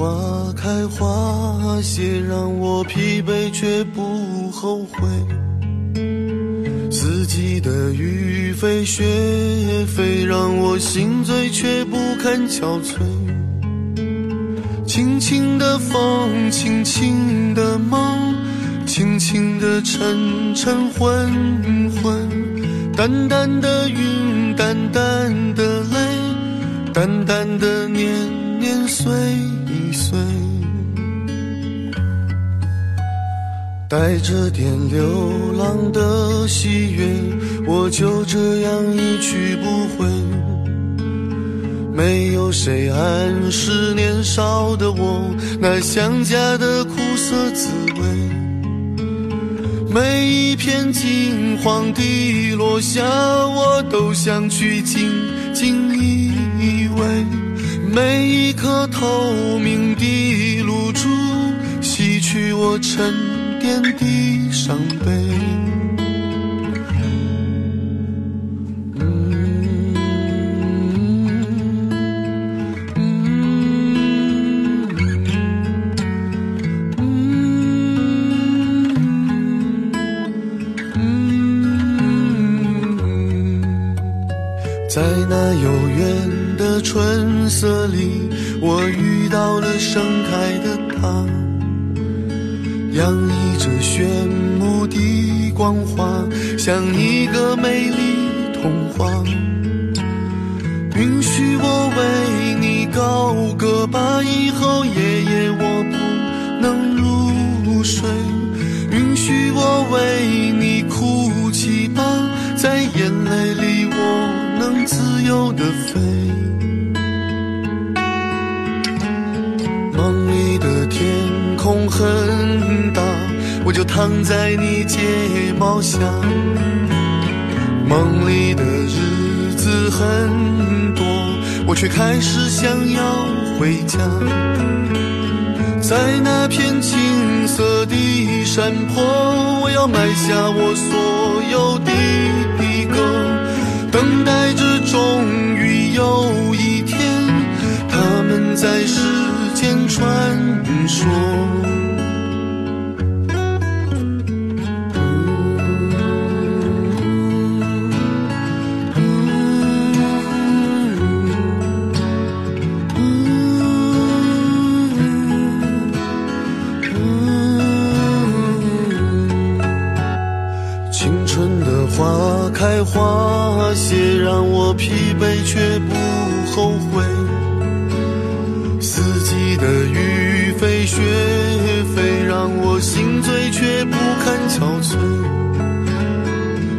花开花谢，让我疲惫却不后悔。四季的雨飞雪飞，让我心醉却不堪憔悴。轻轻的风，轻轻的梦，轻轻的沉沉昏昏，淡淡的云，淡淡的泪，淡淡的年。年岁一岁，带着点流浪的喜悦，我就这样一去不回。没有谁暗示年少的我那想家的苦涩滋味。每一片金黄的落下，我都想去紧紧依偎。每一颗透明的露珠，洗去我沉淀的伤悲。在那遥远的春色里，我遇到了盛开的她，洋溢着炫目的光华，像一个美丽童话。允许我为你高歌吧，以后夜夜我不能入睡。允许我为你哭泣吧，在眼泪里我。能自由的飞，躺在你睫毛下。梦里的日子很多，我却开始想要回家。在那片青色的山坡，我要埋下我所有的歌。等待着，终于有一天，他们在世间传说。开花谢让我疲惫却不后悔，四季的雨飞雪飞让我心醉却不堪憔悴，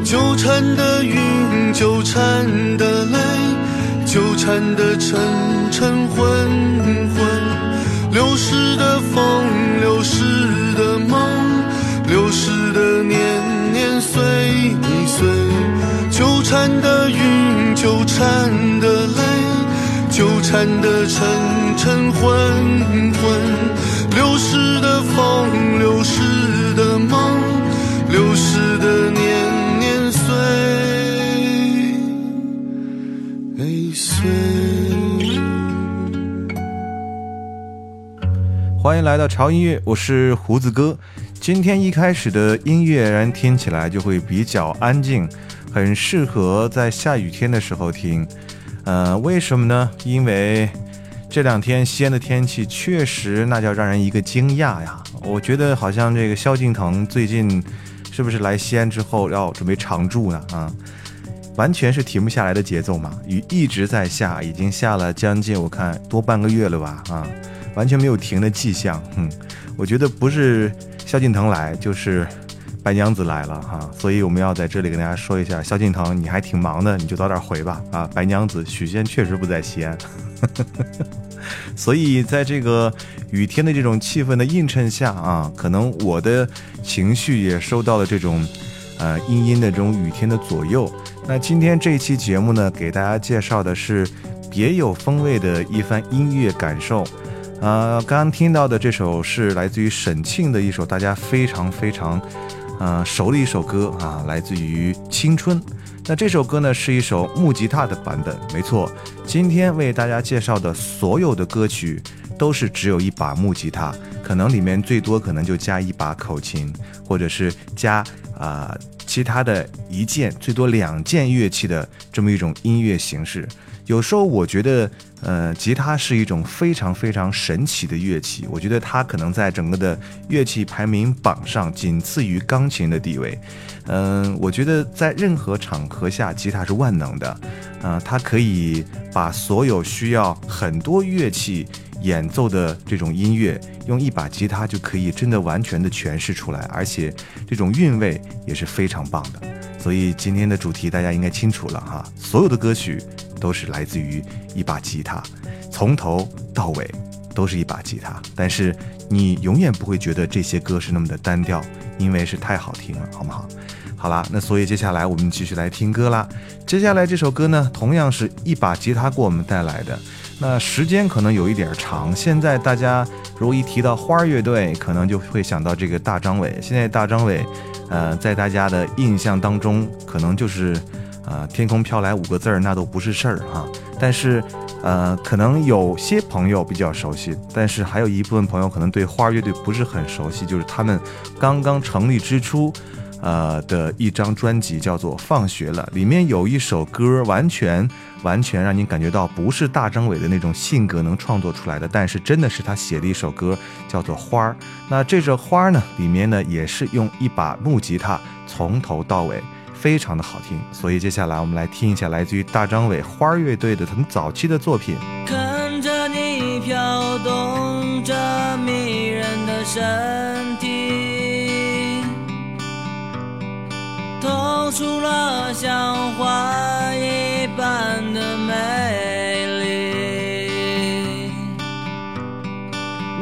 纠缠的云，纠缠的泪，纠缠的沉沉昏昏，流逝的风，流逝的梦，流逝的年年岁岁。纠缠的云，纠缠的泪，纠缠的沉沉昏昏，流逝的风，流逝的梦，流逝的年年岁岁。欢迎来到潮音乐，我是胡子哥。今天一开始的音乐然听起来就会比较安静。很适合在下雨天的时候听，呃，为什么呢？因为这两天西安的天气确实那叫让人一个惊讶呀！我觉得好像这个萧敬腾最近是不是来西安之后要准备常住呢？啊，完全是停不下来的节奏嘛，雨一直在下，已经下了将近我看多半个月了吧？啊，完全没有停的迹象。哼，我觉得不是。萧敬腾来，就是白娘子来了哈，所以我们要在这里跟大家说一下，萧敬腾你还挺忙的，你就早点回吧啊！白娘子许仙确实不在西安，所以在这个雨天的这种气氛的映衬下啊，可能我的情绪也受到了这种呃阴阴的这种雨天的左右。那今天这一期节目呢，给大家介绍的是别有风味的一番音乐感受。呃，刚刚听到的这首是来自于沈庆的一首大家非常非常，呃熟的一首歌啊，来自于《青春》。那这首歌呢是一首木吉他的版本，没错。今天为大家介绍的所有的歌曲都是只有一把木吉他，可能里面最多可能就加一把口琴，或者是加啊其他的一件，最多两件乐器的这么一种音乐形式。有时候我觉得，呃，吉他是一种非常非常神奇的乐器。我觉得它可能在整个的乐器排名榜上仅次于钢琴的地位。嗯，我觉得在任何场合下，吉他是万能的。啊，它可以把所有需要很多乐器演奏的这种音乐，用一把吉他就可以真的完全的诠释出来，而且这种韵味也是非常棒的。所以今天的主题大家应该清楚了哈，所有的歌曲。都是来自于一把吉他，从头到尾都是一把吉他，但是你永远不会觉得这些歌是那么的单调，因为是太好听了，好不好？好啦，那所以接下来我们继续来听歌啦。接下来这首歌呢，同样是一把吉他给我们带来的，那时间可能有一点长。现在大家如果一提到花儿乐队，可能就会想到这个大张伟。现在大张伟，呃，在大家的印象当中，可能就是。啊，天空飘来五个字儿，那都不是事儿哈。但是，呃，可能有些朋友比较熟悉，但是还有一部分朋友可能对花儿乐队不是很熟悉。就是他们刚刚成立之初，呃的一张专辑叫做《放学了》，里面有一首歌，完全完全让你感觉到不是大张伟的那种性格能创作出来的，但是真的是他写的一首歌，叫做《花儿》。那这首《花儿》呢，里面呢也是用一把木吉他从头到尾。非常的好听，所以接下来我们来听一下来自于大张伟花儿乐队的很早期的作品。看着你飘动着迷人的身体，透出了像花一般的美丽。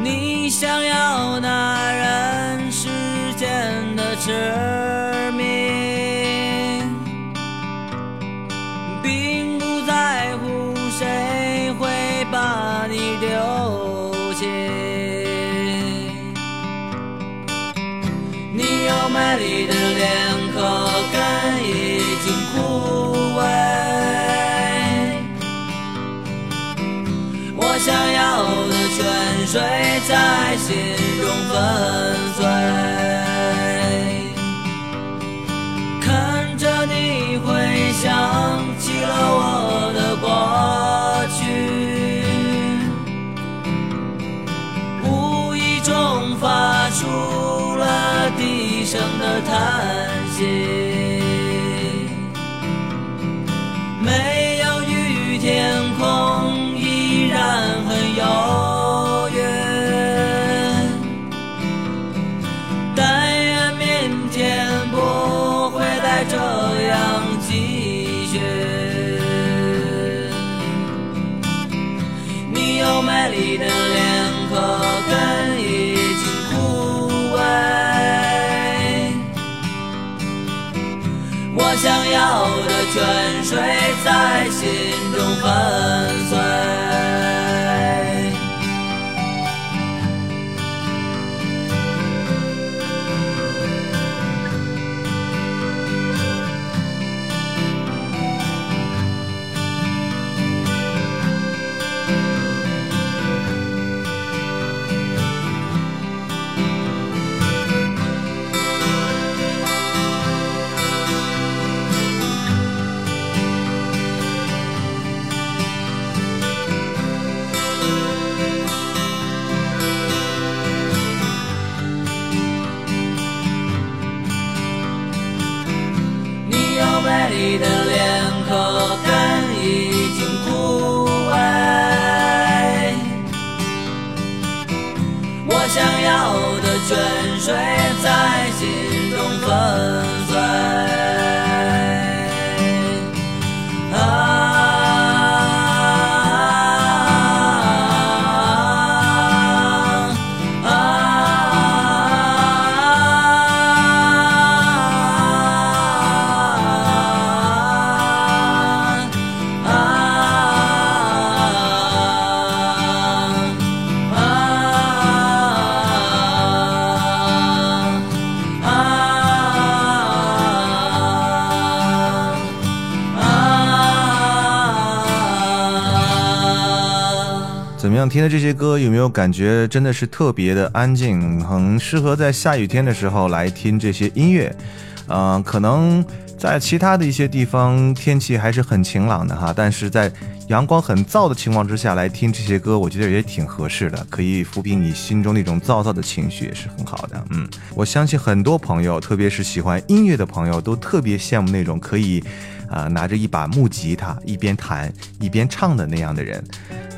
你想要那人世间的痴美丽的脸可根已经枯萎，我想要的泉水在心中粉碎。看着你，回想起了我的过的要的泉水在心中奔水。样？听的这些歌有没有感觉真的是特别的安静，很适合在下雨天的时候来听这些音乐？嗯，可能在其他的一些地方天气还是很晴朗的哈，但是在阳光很燥的情况之下来听这些歌，我觉得也挺合适的，可以抚平你心中那种躁躁的情绪，也是很好的。嗯，我相信很多朋友，特别是喜欢音乐的朋友，都特别羡慕那种可以啊拿着一把木吉他一边弹一边唱的那样的人。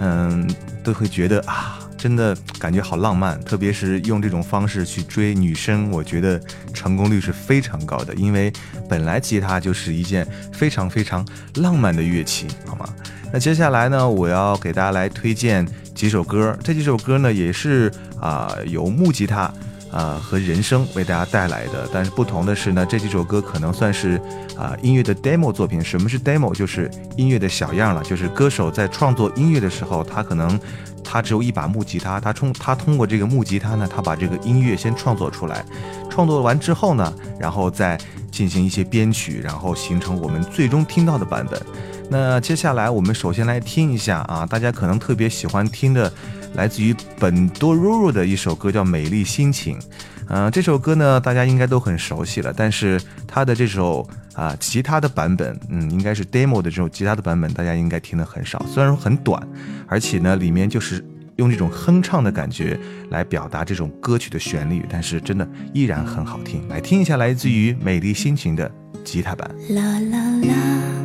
嗯，都会觉得啊，真的感觉好浪漫，特别是用这种方式去追女生，我觉得成功率是非常高的。因为本来吉他就是一件非常非常浪漫的乐器，好吗？那接下来呢，我要给大家来推荐几首歌，这几首歌呢也是啊由木吉他。啊，和人生为大家带来的，但是不同的是呢，这几首歌可能算是啊音乐的 demo 作品。什么是 demo？就是音乐的小样了，就是歌手在创作音乐的时候，他可能他只有一把木吉他，他通他通过这个木吉他呢，他把这个音乐先创作出来，创作完之后呢，然后再进行一些编曲，然后形成我们最终听到的版本。那接下来我们首先来听一下啊，大家可能特别喜欢听的。来自于本多若若的一首歌叫《美丽心情》，嗯，这首歌呢大家应该都很熟悉了，但是他的这首啊其他的版本，嗯，应该是 demo 的这种吉他的版本，大家应该听的很少。虽然说很短，而且呢里面就是用这种哼唱的感觉来表达这种歌曲的旋律，但是真的依然很好听。来听一下来自于《美丽心情》的吉他版。啦啦啦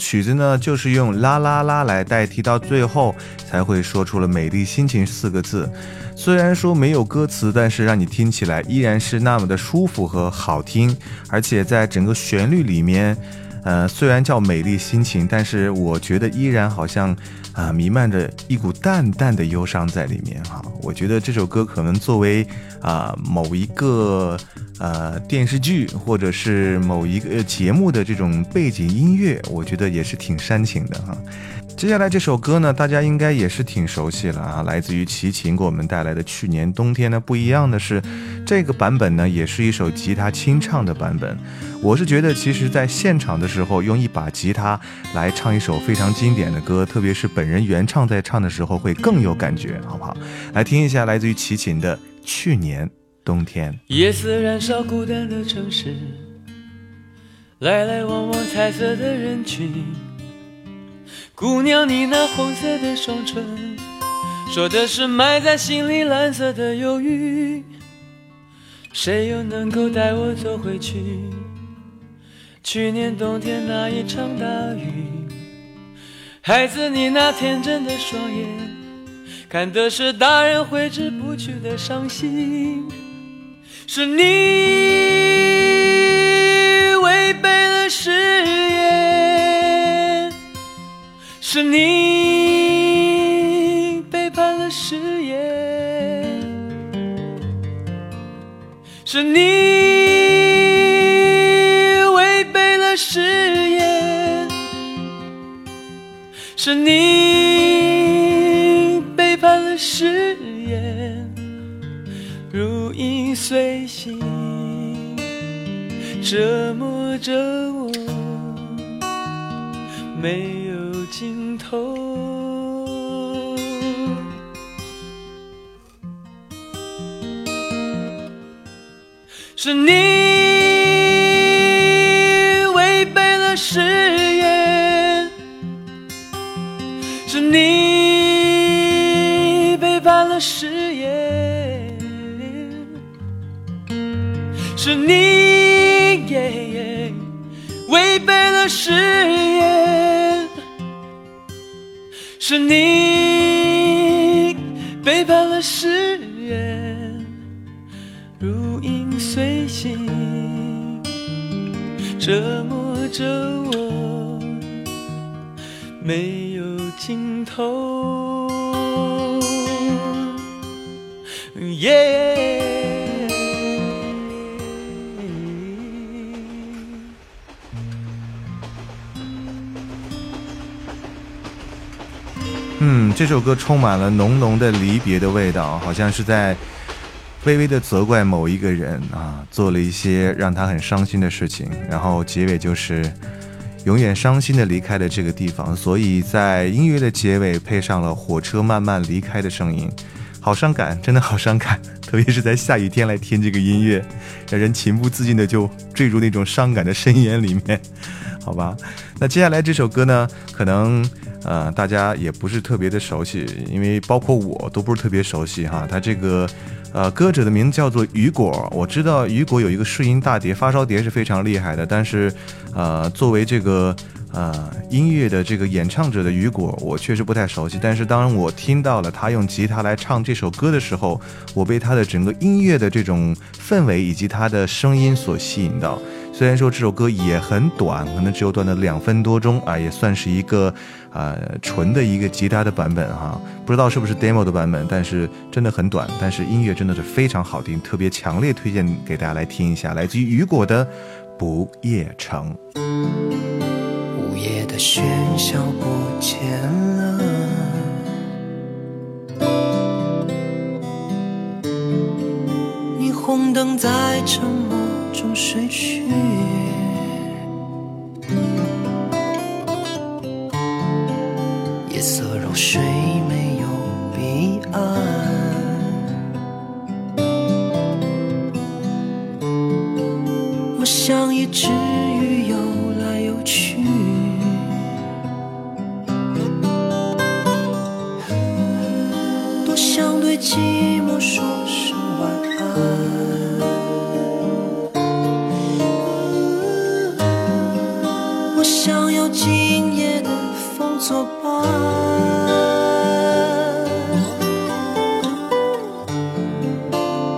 曲子呢，就是用啦啦啦来代替，到最后才会说出了“美丽心情”四个字。虽然说没有歌词，但是让你听起来依然是那么的舒服和好听。而且在整个旋律里面，呃，虽然叫“美丽心情”，但是我觉得依然好像啊，弥漫着一股淡淡的忧伤在里面哈。我觉得这首歌可能作为啊某一个。呃，电视剧或者是某一个节目的这种背景音乐，我觉得也是挺煽情的哈。接下来这首歌呢，大家应该也是挺熟悉了啊，来自于齐秦给我们带来的《去年冬天》呢。不一样的是，这个版本呢，也是一首吉他清唱的版本。我是觉得，其实在现场的时候，用一把吉他来唱一首非常经典的歌，特别是本人原唱在唱的时候，会更有感觉，好不好？来听一下来自于齐秦的《去年》。冬天，夜色燃烧孤单的城市，来来往往彩色的人群。姑娘，你那红色的双唇，说的是埋在心里蓝色的忧郁。谁又能够带我走回去？去年冬天那一场大雨，孩子你那天真的双眼，看的是大人挥之不去的伤心。是你违背了誓言，是你背叛了誓言，是你违背了誓言，是你背叛了誓折磨着我，没有尽头。是你是你背叛了誓言，如影随形，折磨着我，没有尽头。这首歌充满了浓浓的离别的味道，好像是在微微的责怪某一个人啊，做了一些让他很伤心的事情，然后结尾就是永远伤心的离开了这个地方。所以在音乐的结尾配上了火车慢慢离开的声音，好伤感，真的好伤感，特别是在下雨天来听这个音乐，让人情不自禁的就坠入那种伤感的深渊里面。好吧，那接下来这首歌呢，可能呃大家也不是特别的熟悉，因为包括我都不是特别熟悉哈。它这个呃歌者的名字叫做雨果，我知道雨果有一个试音大碟、发烧碟是非常厉害的，但是呃作为这个呃音乐的这个演唱者的雨果，我确实不太熟悉。但是当我听到了他用吉他来唱这首歌的时候，我被他的整个音乐的这种氛围以及他的声音所吸引到。虽然说这首歌也很短，可能只有短的两分多钟啊，也算是一个呃纯的一个吉他的版本哈，不知道是不是 demo 的版本，但是真的很短，但是音乐真的是非常好听，特别强烈推荐给大家来听一下，来自于雨果的《不夜城》。喧嚣不见了，霓虹灯在沉默中睡去，夜色如水，没有彼岸。我像一只对寂寞说声晚安。我想要今夜的风作伴。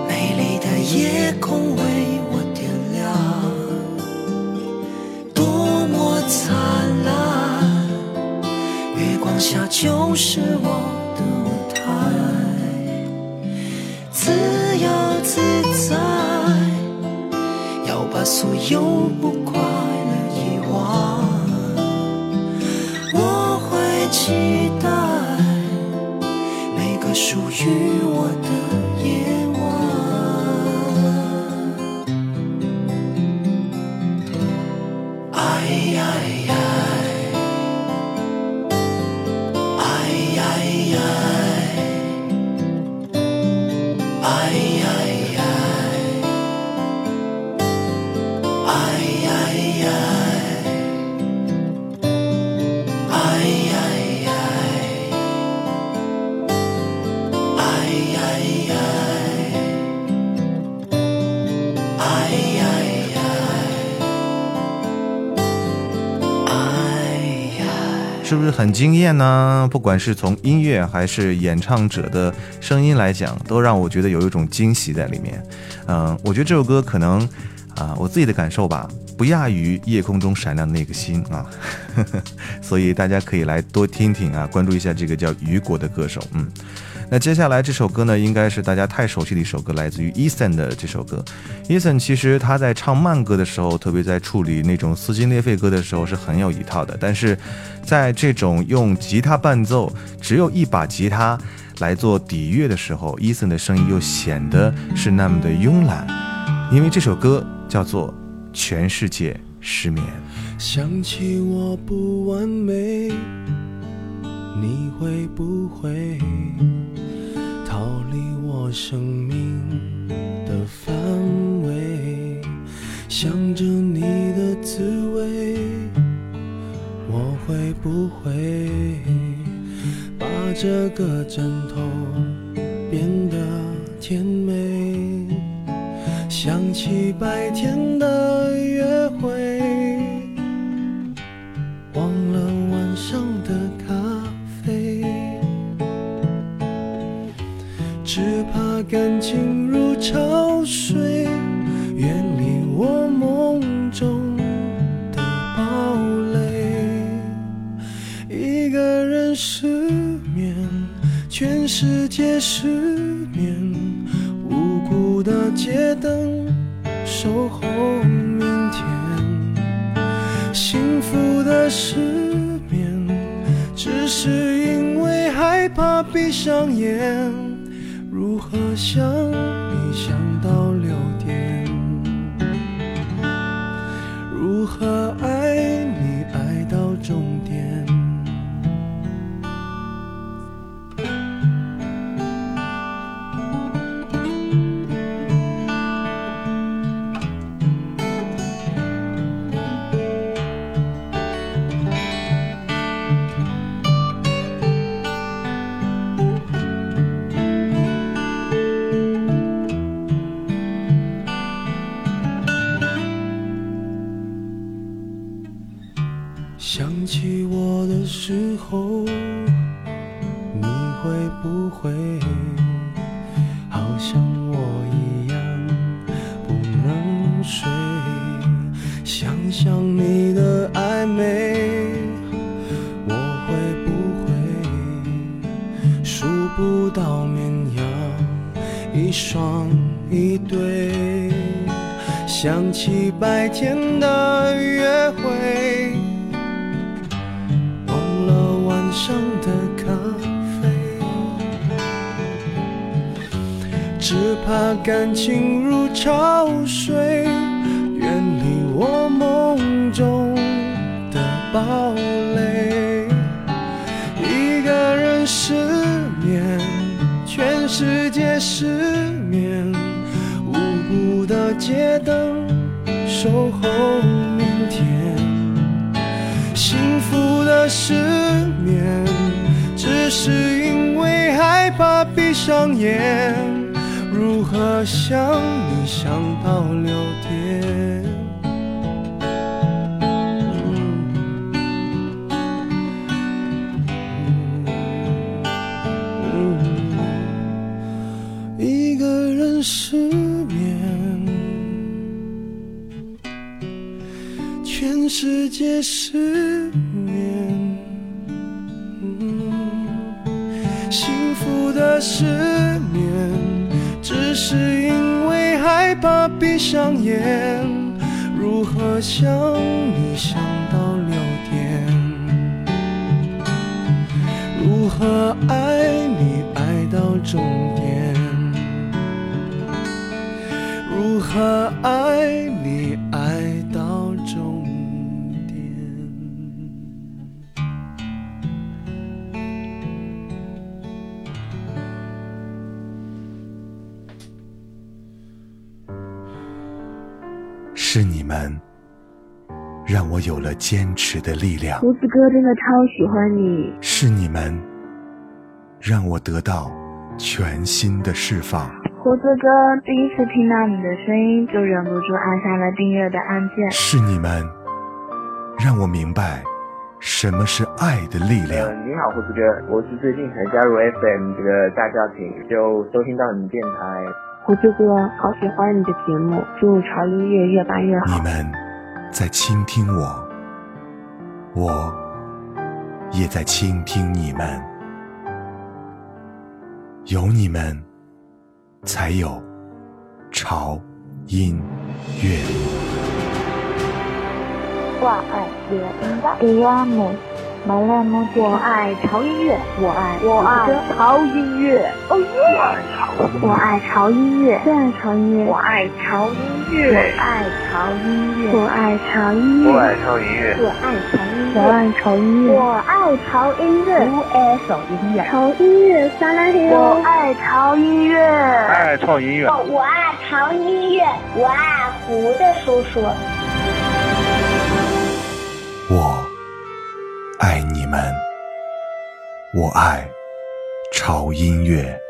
美丽的夜空为我点亮，多么灿烂！月光下就是我把所有不快乐遗忘。我会期待每个属于我的经验呢？不管是从音乐还是演唱者的声音来讲，都让我觉得有一种惊喜在里面。嗯，我觉得这首歌可能啊，我自己的感受吧，不亚于夜空中闪亮的那个星啊。所以大家可以来多听听啊，关注一下这个叫雨果的歌手。嗯。那接下来这首歌呢，应该是大家太熟悉的一首歌，来自于 Eason 的这首歌。Eason 其实他在唱慢歌的时候，特别在处理那种撕心裂肺歌的时候是很有一套的。但是在这种用吉他伴奏，只有一把吉他来做底乐的时候，Eason 的声音又显得是那么的慵懒。因为这首歌叫做《全世界失眠》。想起我不完美，你会不会？逃离我生命的范围，想着你的滋味，我会不会把这个枕头变得甜美？想起白天的感情如潮水，远离我梦中的堡垒。一个人失眠，全世界失眠。无辜的街灯守候明天。幸福的失眠，只是因为害怕闭上眼。如何想你想想起我的时候你会不会好像我一样不能睡想想你的暧昧？我会不会数不到绵羊一双一对？想起白天的约会只怕感情如潮水，远离我梦中的堡垒。一个人失眠，全世界失眠。无辜的街灯守候明天。幸福的失眠，只是因为害怕闭上眼。如何想你想到六点？一个人失眠，全世界失眠，幸福的只。是因为害怕闭上眼，如何想你想坚持的力量。胡子哥真的超喜欢你。是你们让我得到全新的释放。胡子哥第一次听到你的声音，就忍不住按下了订阅的按键。是你们让我明白什么是爱的力量？呃，你好，胡子哥，我是最近才加入 FM 这个大家庭，就收听到你们电台。胡子哥，好喜欢你的节目，祝潮音乐越办越好。你们在倾听我，我也在倾听你们，有你们，才有潮音乐。我爱音乐，给阿姆，我爱潮音乐，我爱我爱潮音乐，哦耶！我爱潮音乐，我爱潮音乐，我爱潮音乐，我爱潮音乐，我爱潮音乐，我爱潮音乐，我爱潮音乐，我爱潮音乐，我爱潮音乐，潮音乐潮音乐，我爱潮音乐，爱潮音乐，我爱潮音乐，我爱胡的叔叔。我爱潮音乐。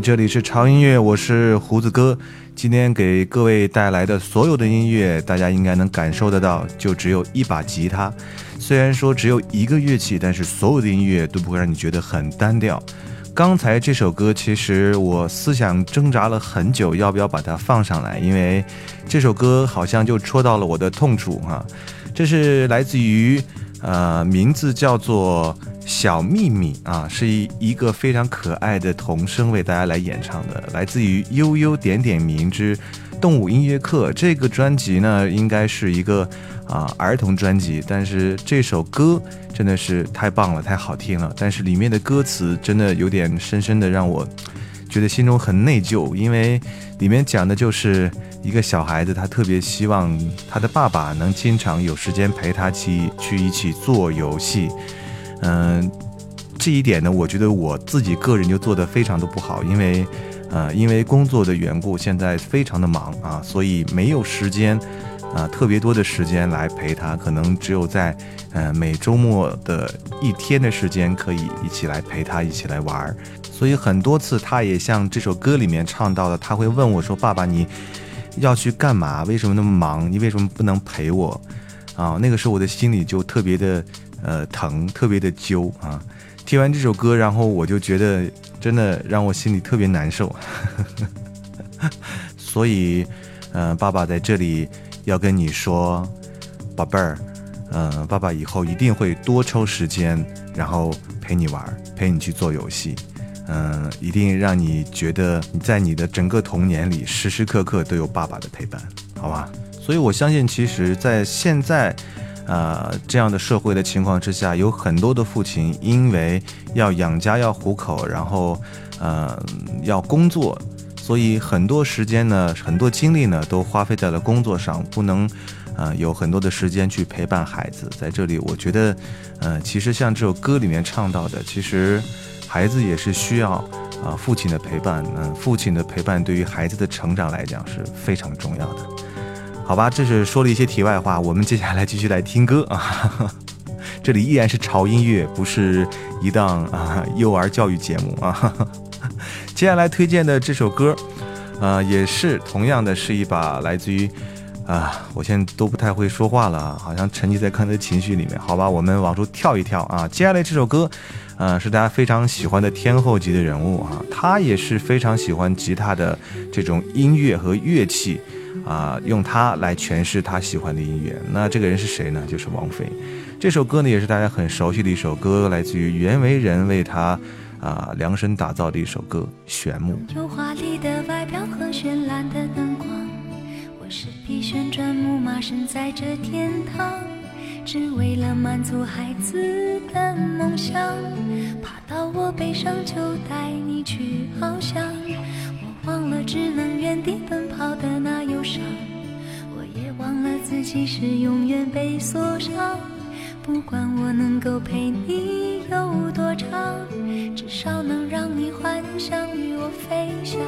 这里是潮音乐，我是胡子哥。今天给各位带来的所有的音乐，大家应该能感受得到，就只有一把吉他。虽然说只有一个乐器，但是所有的音乐都不会让你觉得很单调。刚才这首歌，其实我思想挣扎了很久，要不要把它放上来，因为这首歌好像就戳到了我的痛处哈、这是来自于呃，名字叫做《小秘密》啊，是一一个非常可爱的童声为大家来演唱的，来自于悠悠点点名之动物音乐课。这个专辑呢，应该是一个啊儿童专辑，但是这首歌真的是太棒了，太好听了。但是里面的歌词真的有点深深的让我觉得心中很内疚，因为里面讲的就是一个小孩子，他特别希望他的爸爸能经常有时间陪他去去一起做游戏。嗯，这一点呢，我觉得我自己个人就做得非常的不好，因为呃，因为工作的缘故，现在非常的忙啊，所以没有时间啊，特别多的时间来陪他，可能只有在呃每周末的一天的时间可以一起来陪他一起来玩儿。所以很多次，他也像这首歌里面唱到的，他会问我说：“爸爸，你要去干嘛？为什么那么忙？你为什么不能陪我？”啊，那个时候我的心里就特别的呃疼，特别的揪啊。听完这首歌，然后我就觉得真的让我心里特别难受。所以，嗯，爸爸在这里要跟你说，宝贝儿，嗯，爸爸以后一定会多抽时间，然后陪你玩，陪你去做游戏。嗯，一定让你觉得你在你的整个童年里时时刻刻都有爸爸的陪伴，好吧？所以我相信，其实，在现在，呃，这样的社会的情况之下，有很多的父亲因为要养家要糊口，然后，呃，要工作，所以很多时间呢，很多精力呢，都花费在了工作上，不能，呃，有很多的时间去陪伴孩子。在这里，我觉得，呃，其实像这首歌里面唱到的，其实。孩子也是需要啊父亲的陪伴，嗯，父亲的陪伴对于孩子的成长来讲是非常重要的，好吧？这是说了一些题外话，我们接下来继续来听歌啊。这里依然是潮音乐，不是一档啊幼儿教育节目啊。接下来推荐的这首歌，啊，也是同样的是一把来自于啊，我现在都不太会说话了，好像沉浸在刚才情绪里面。好吧，我们往出跳一跳啊。接下来这首歌。呃，是大家非常喜欢的天后级的人物啊，他也是非常喜欢吉他的这种音乐和乐器，啊，用它来诠释他喜欢的音乐。那这个人是谁呢？就是王菲。这首歌呢，也是大家很熟悉的一首歌，来自于袁惟仁为他啊量身打造的一首歌《玄木》。有华丽的外表和绚烂的灯光，我是匹旋转木马，身在这天堂。只为了满足孩子的梦想，爬到我背上就带你去翱翔。我忘了只能原地奔跑的那忧伤，我也忘了自己是永远被锁上。不管我能够陪你有多长，至少能让你幻想与我飞翔。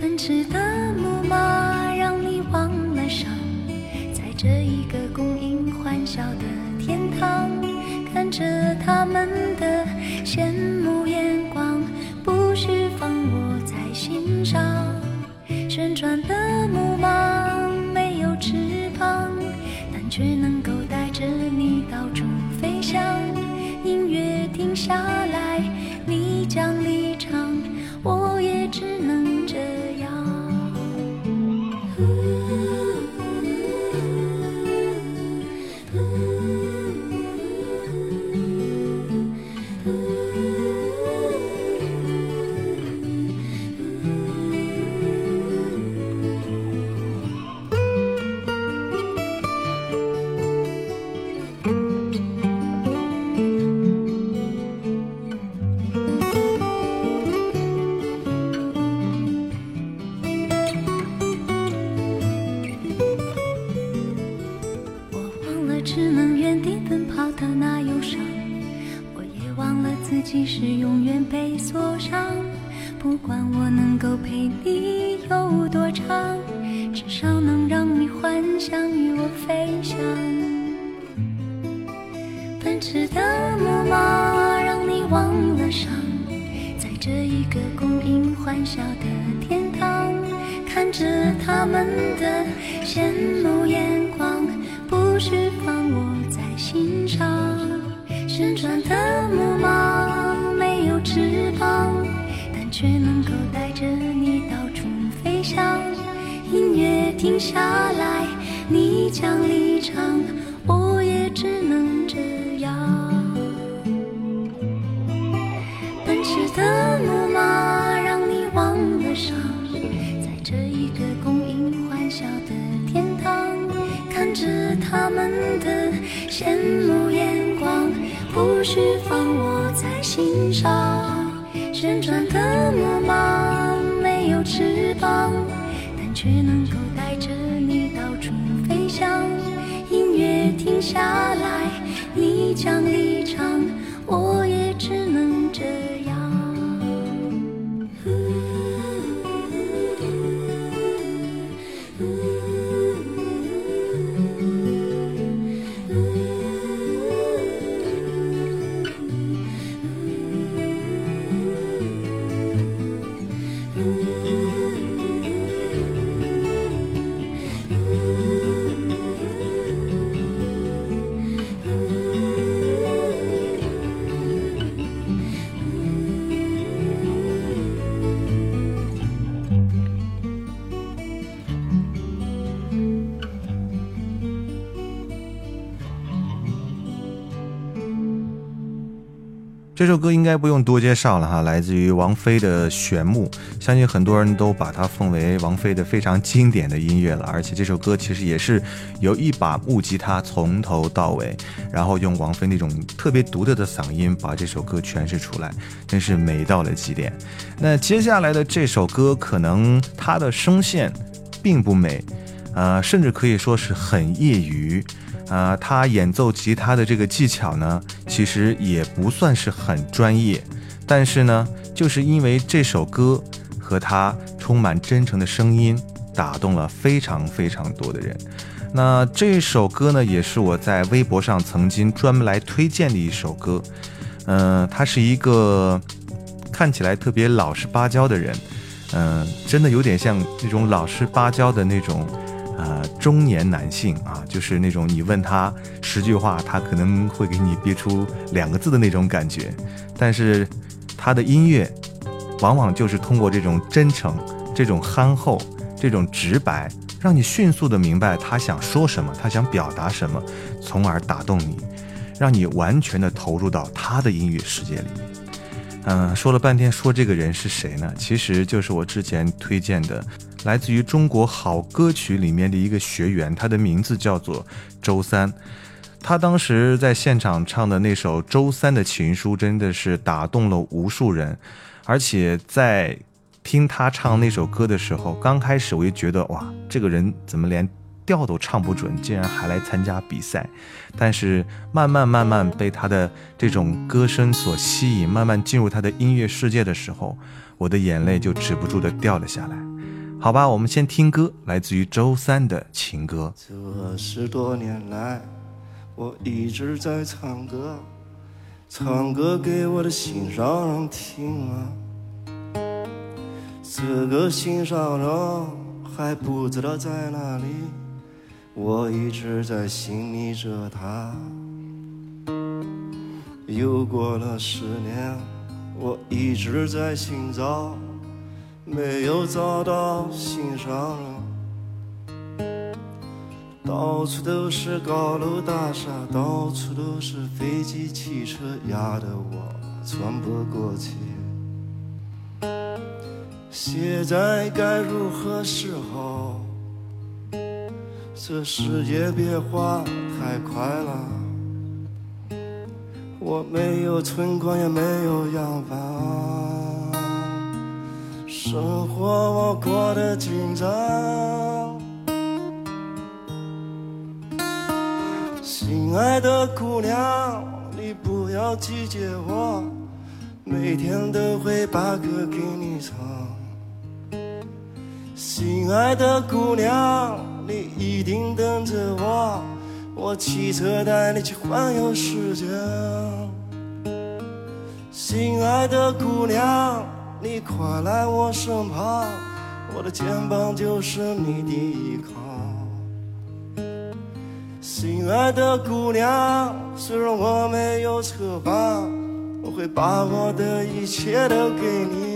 奔驰的木马让你忘了伤。他们的去放我在心上旋转的木马没有翅膀但却能够带着你到处飞翔。音乐停下来你将离这首歌应该不用多介绍了哈，来自于王菲的《玄木》，相信很多人都把它奉为王菲的非常经典的音乐了。而且这首歌其实也是由一把木吉他从头到尾，然后用王菲那种特别独特的嗓音把这首歌诠释出来，真是美到了极点。那接下来的这首歌，可能它的声线并不美，呃，甚至可以说是很业余。啊，他演奏吉他的这个技巧呢，其实也不算是很专业，但是呢，就是因为这首歌和他充满真诚的声音，打动了非常非常多的人。那这首歌呢，也是我在微博上曾经专门来推荐的一首歌。嗯，他是一个看起来特别老实巴交的人，嗯，真的有点像那种老实巴交的那种。中年男性啊，就是那种你问他十句话，他可能会给你憋出两个字的那种感觉。但是他的音乐，往往就是通过这种真诚、这种憨厚、这种直白，让你迅速的明白他想说什么，他想表达什么，从而打动你，让你完全的投入到他的音乐世界里面。嗯，说了半天，说这个人是谁呢？其实就是我之前推荐的。来自于中国好歌曲里面的一个学员，他的名字叫做周三。他当时在现场唱的那首《周三的情书》，真的是打动了无数人。而且在听他唱那首歌的时候，刚开始我就觉得，哇，这个人怎么连调都唱不准，竟然还来参加比赛？但是慢慢慢慢被他的这种歌声所吸引，慢慢进入他的音乐世界的时候，我的眼泪就止不住的掉了下来。好吧，我们先听歌，来自于周三的情歌。这十多年来，我一直在唱歌，唱歌给我的心上人听啊。这个心上人还不知道在哪里，我一直在心里着他。又过了十年，我一直在寻找。没有找到心上人，到处都是高楼大厦，到处都是飞机汽车，压得我喘不过气。现在该如何是好？这世界变化太快了，我没有存款，也没有洋房。生活我过得紧张，心爱的姑娘，你不要拒绝我，每天都会把歌给你唱。心爱的姑娘，你一定等着我，我骑车带你去环游世界。心爱的姑娘。你快来我身旁，我的肩膀就是你的依靠。心爱的姑娘，虽然我没有车房，我会把我的一切都给你。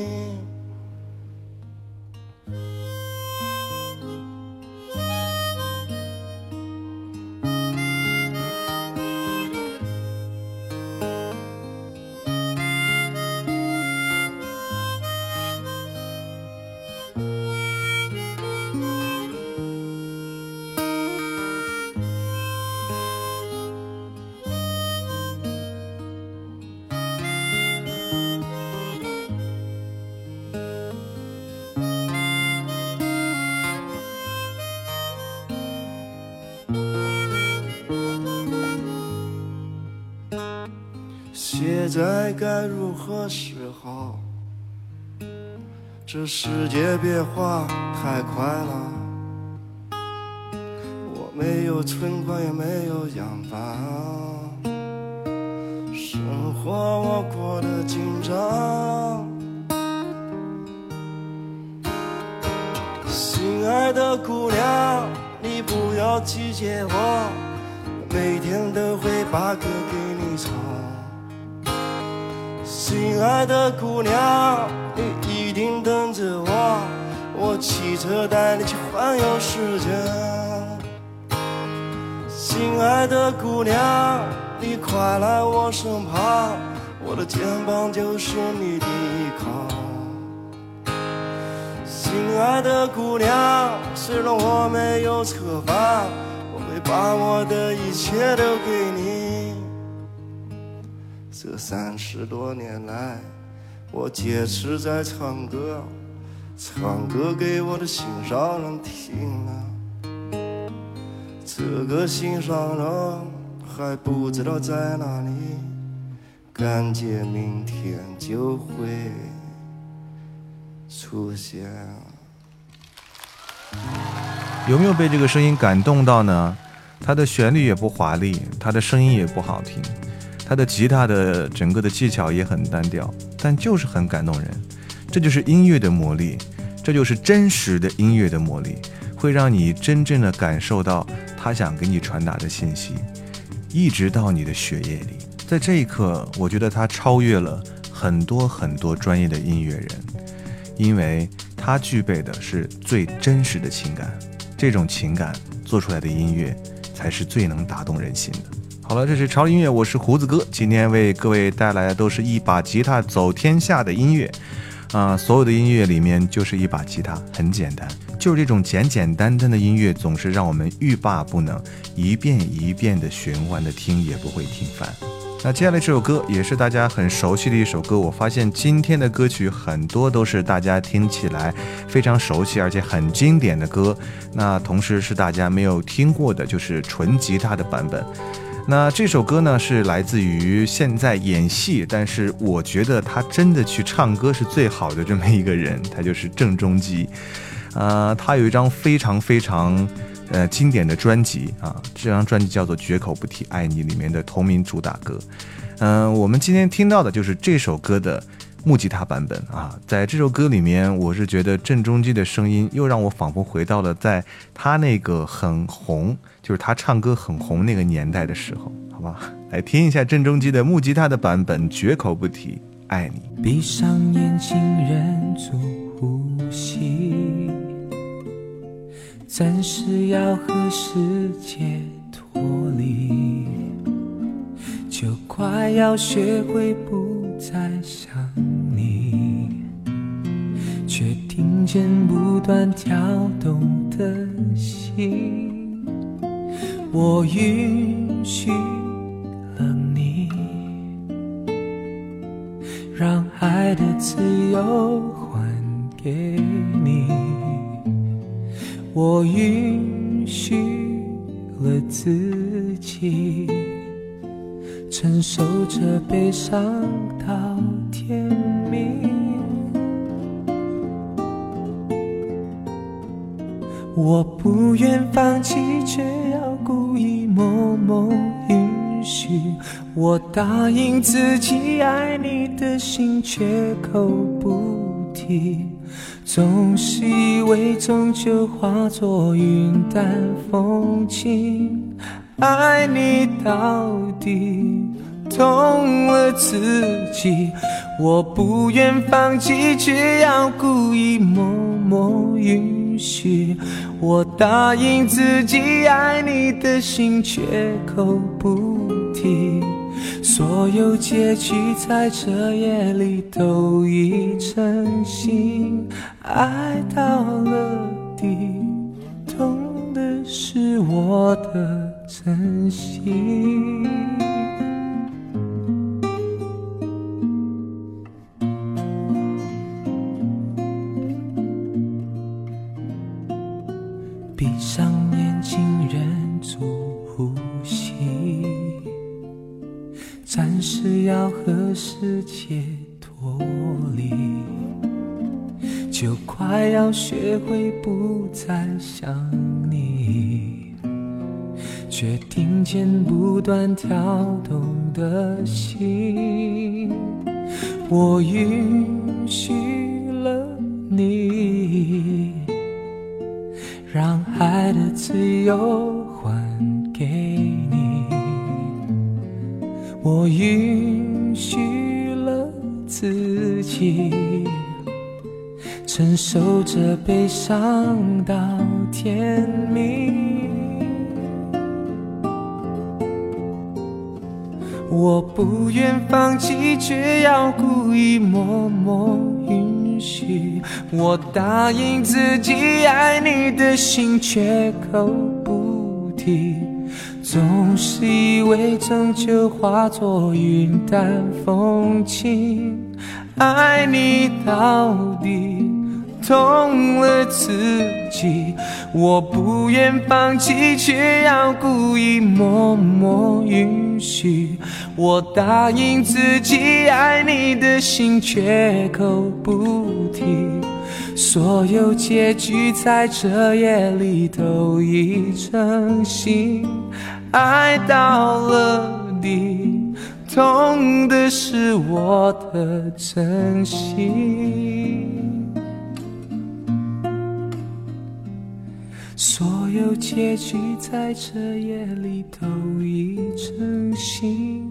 在该如何是好？这世界变化太快了，我没有存款，也没有样板，生活我过得紧张。心爱的姑娘，你不要拒绝我，每天都会把歌亲爱的姑娘，你一定等着我，我骑车带你去环游世界。亲爱的姑娘，你快来我身旁，我的肩膀就是你的依靠。亲爱的姑娘，虽然我没有车房，我会把我的一切都给你。这三十多年来，我坚持在唱歌，唱歌给我的心上人听啊。这个心上人还不知道在哪里，感觉明天就会出现。有没有被这个声音感动到呢？它的旋律也不华丽，它的声音也不好听，他的吉他的整个的技巧也很单调，但就是很感动人。这就是音乐的魔力，这就是真实的音乐的魔力，会让你真正的感受到他想给你传达的信息，一直到你的血液里。在这一刻，我觉得他超越了很多很多专业的音乐人，因为他具备的是最真实的情感，这种情感做出来的音乐才是最能打动人心的。好了，这是潮流音乐，我是胡子哥，今天为各位带来的都是一把吉他走天下的音乐。啊、所有的音乐里面就是一把吉他，很简单，就是这种简简单单的音乐，总是让我们欲罢不能，一遍一遍的循环的听，也不会听烦。那接下来这首歌也是大家很熟悉的一首歌，我发现今天的歌曲很多都是大家听起来非常熟悉而且很经典的歌，那同时是大家没有听过的，就是纯吉他的版本。那这首歌呢是来自于现在演戏，但是我觉得他真的去唱歌是最好的这么一个人，他就是郑中基。呃，他有一张非常非常呃经典的专辑啊，这张专辑叫做《绝口不提爱你》里面的同名主打歌。嗯、我们今天听到的就是这首歌的木吉他版本啊，在这首歌里面，我是觉得郑中基的声音又让我仿佛回到了在他那个很红，就是他唱歌很红那个年代的时候，好吧？来听一下郑中基的木吉他的版本，《绝口不提爱你》。闭上眼睛，忍住呼吸，暂时要和世界脱离，就快要学会不再想你，却听见不断跳动的心，我允许了你。让爱的自由还给你，我允许了自己，承受着悲伤到天明。我不愿放弃，却默默允许。我答应自己爱你的心，绝口不提。总是以为终究化作云淡风轻，爱你到底痛了自己。我不愿放弃，却要故意默默允许。我答应自己爱你的心，绝口不提。所有结局在这夜里都已成形，爱到了底，痛的是我的真心。暂时要和世界脱离，就快要学会不再想你，却听见不断跳动的心，我允许了你，让爱的自由我允许了自己承受着悲伤到天明。我不愿放弃，却要故意默默允许。我答应自己爱你的心，绝口不提。总是以为拯救化作云淡风轻，爱你到底痛了自己。我不愿放弃，却要故意默默允许。我答应自己爱你的心，绝口不提。所有结局在这夜里都已成形。爱到了底，痛的是我的真心。所有结局在这夜里都已成形。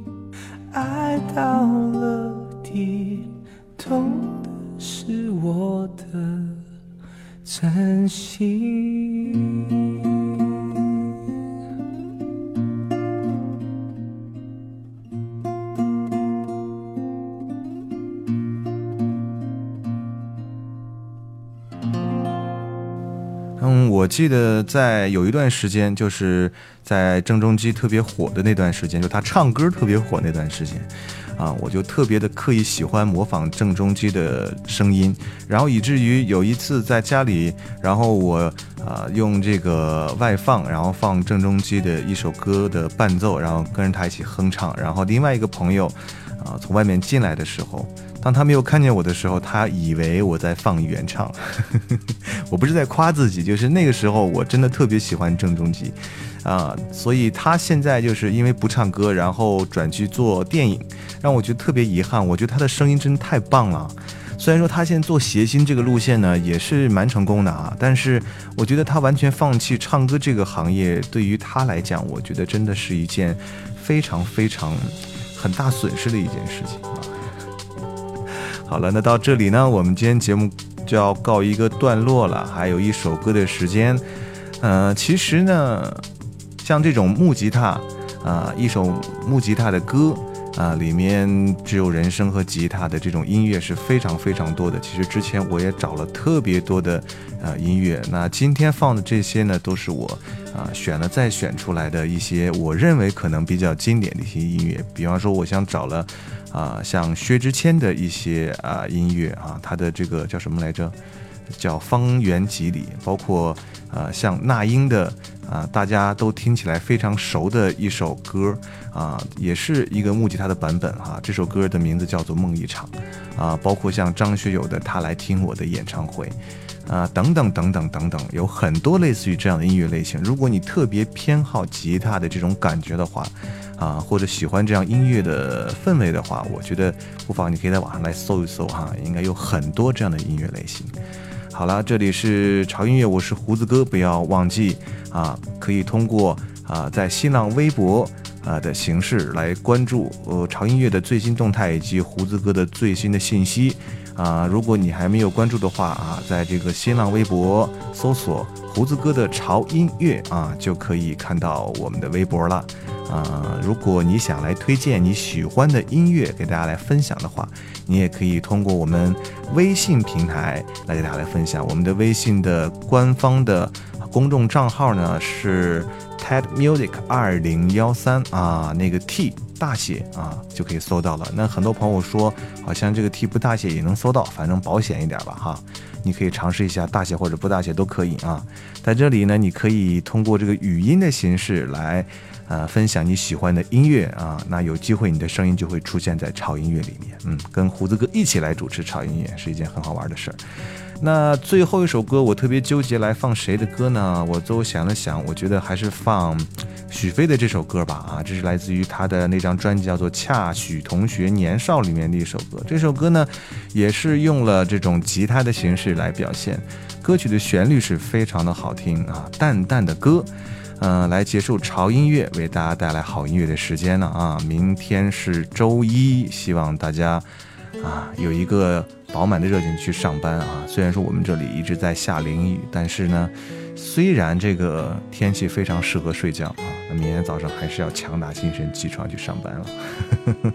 爱到了底，痛的是我的真心。记得在有一段时间，就是在郑中基特别火的那段时间，就他唱歌特别火那段时间，啊，我就特别的刻意喜欢模仿郑中基的声音，然后以至于有一次在家里，然后我啊用这个外放，然后放郑中基的一首歌的伴奏，然后跟着他一起哼唱，然后另外一个朋友啊从外面进来的时候。当他没有看见我的时候，他以为我在放原唱。我不是在夸自己，就是那个时候我真的特别喜欢郑中基，啊，所以他现在就是因为不唱歌，然后转去做电影，让我觉得特别遗憾。我觉得他的声音真的太棒了。虽然说他现在做谐星这个路线呢也是蛮成功的啊，但是我觉得他完全放弃唱歌这个行业，对于他来讲，我觉得真的是一件非常非常很大损失的一件事情啊。好了，那到这里呢，我们今天节目就要告一个段落了，还有一首歌的时间。呃，其实呢，像这种木吉他啊，一首木吉他的歌啊，里面只有人声和吉他的这种音乐是非常非常多的。其实之前我也找了特别多的呃音乐，那今天放的这些呢，都是我啊选了再选出来的一些我认为可能比较经典的一些音乐。比方说，我想找了。啊，像薛之谦的一些啊音乐啊，他的这个叫什么来着？叫《方圆几里》，包括啊像那英的啊，大家都听起来非常熟的一首歌啊，也是一个木吉他的版本哈。这首歌的名字叫做《梦一场》啊，包括像张学友的《他来听我的演唱会》啊，等等等等等等，有很多类似于这样的音乐类型。如果你特别偏好吉他的这种感觉的话。啊，或者喜欢这样音乐的氛围的话，我觉得不妨你可以在网上来搜一搜哈，应该有很多这样的音乐类型。好了，这里是潮音乐，我是胡子哥，不要忘记啊，可以通过啊在新浪微博啊的形式来关注呃潮音乐的最新动态以及胡子哥的最新的信息啊。如果你还没有关注的话啊，在这个新浪微博搜索胡子哥的潮音乐啊，就可以看到我们的微博了。啊，如果你想来推荐你喜欢的音乐给大家来分享的话，你也可以通过我们微信平台来给大家来分享。我们的微信的官方的公众账号呢是 TED Music 二零幺三啊，那个 T 大写啊，就可以搜到了。那很多朋友说，好像这个 T 不大写也能搜到，反正保险一点吧哈。你可以尝试一下大写或者不大写都可以啊。在这里呢，你可以通过这个语音的形式来，呃，分享你喜欢的音乐啊。那有机会你的声音就会出现在潮音乐里面，嗯，跟胡子哥一起来主持潮音乐是一件很好玩的事儿。那最后一首歌，我特别纠结来放谁的歌呢？我最后想了想，我觉得还是放许飞的这首歌吧。啊，这是来自于他的那张专辑，叫做《恰许同学年少》里面的一首歌。这首歌呢，也是用了这种吉他的形式来表现。歌曲的旋律是非常的好听啊，淡淡的歌。嗯，来结束潮音乐，为大家带来好音乐的时间了啊！明天是周一，希望大家啊有一个。饱满的热情去上班啊！虽然说我们这里一直在下淋雨，但是呢，虽然这个天气非常适合睡觉啊，那明天早上还是要强打精神起床去上班了。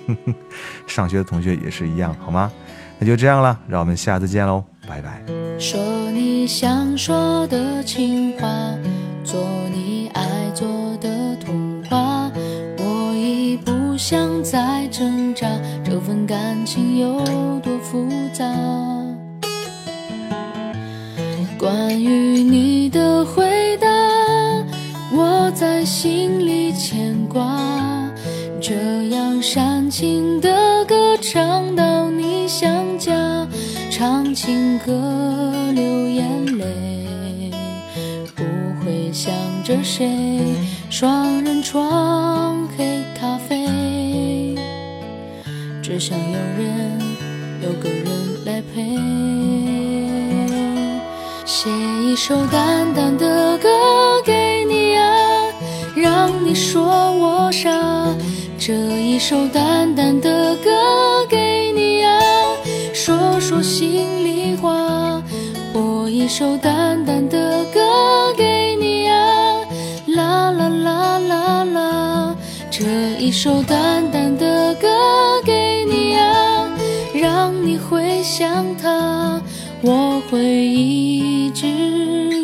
上学的同学也是一样，好吗？那就这样了，让我们下次见喽，拜拜。说你想说的情话，做你爱做的童话，我已不想再挣感情有多复杂？关于你的回答，我在心里牵挂。这样煽情的歌唱到你想家，唱情歌流眼泪，不会想着谁。双人床黑咖啡，只想有人有个人来陪。写一首淡淡的歌给你啊，让你说我傻。这一首淡淡的歌给你啊，说说心里话。播一首淡淡的歌给你啊，啦啦啦啦啦。这一首淡淡的会一直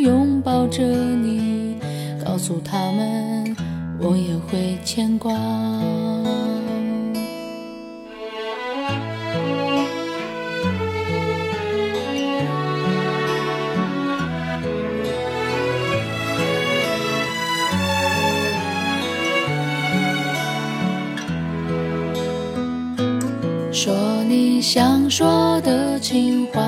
拥抱着你，告诉他们我也会牵挂。说你想说的情话，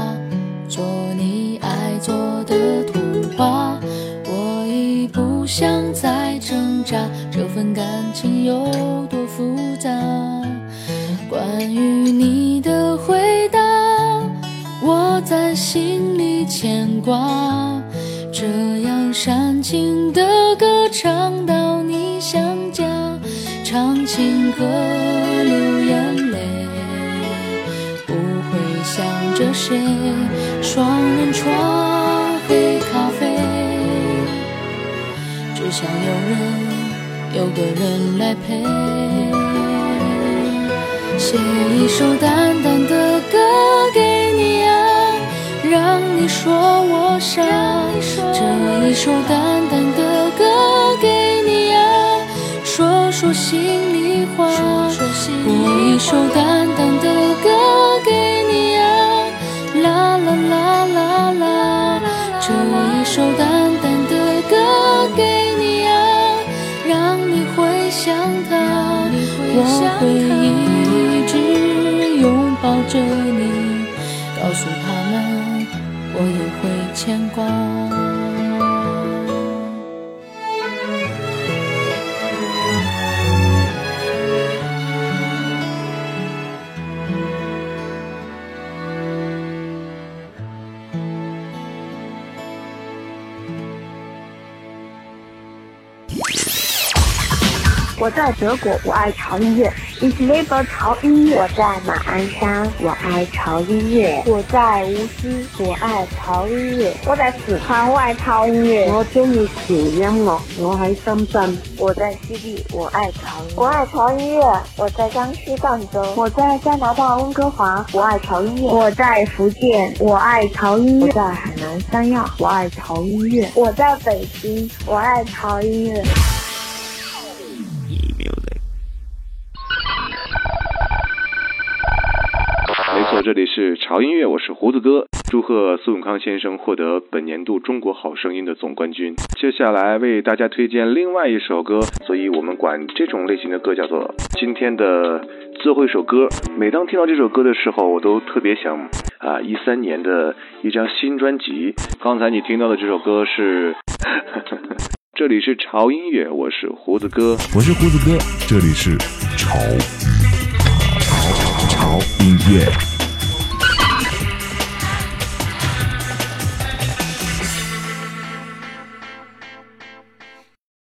做你爱做的童话，我已不想再挣扎，这份感情有多复杂？关于你的回答，我在心里牵挂。这样煽情的歌唱到你想家，唱情歌想着谁。双人床黑咖啡，只想有人有个人来陪。写一首淡淡的歌给你啊，让你说我傻。这一首淡淡的歌给你啊，说说心里话。播一首淡我会一直拥抱着你，告诉他们我也会牵挂。我在德国，我爱潮音乐。Ich liebe 潮音乐。我在马鞍山，我爱潮音乐。我在无锡，我爱潮音乐。我在四川，我爱潮音乐。我中意潮音樂，我喺深圳。我在西地，我爱潮。我愛潮音樂。我在江西赣州。我在加拿大温哥华，我爱潮音乐。我在福建，我爱潮音乐。我在海南三亚，我爱潮音乐。我在北京，我爱潮音樂。是潮音乐，我是胡子哥。祝贺苏永康先生获得本年度中国好声音的总冠军。接下来为大家推荐另外一首歌，所以我们管这种类型的歌叫做今天的最后一首歌。每当听到这首歌的时候，我都特别想啊，一三年的一张新专辑。刚才你听到的这首歌是。这里是潮音乐，我是胡子哥，我是胡子哥，这里是潮潮潮音乐。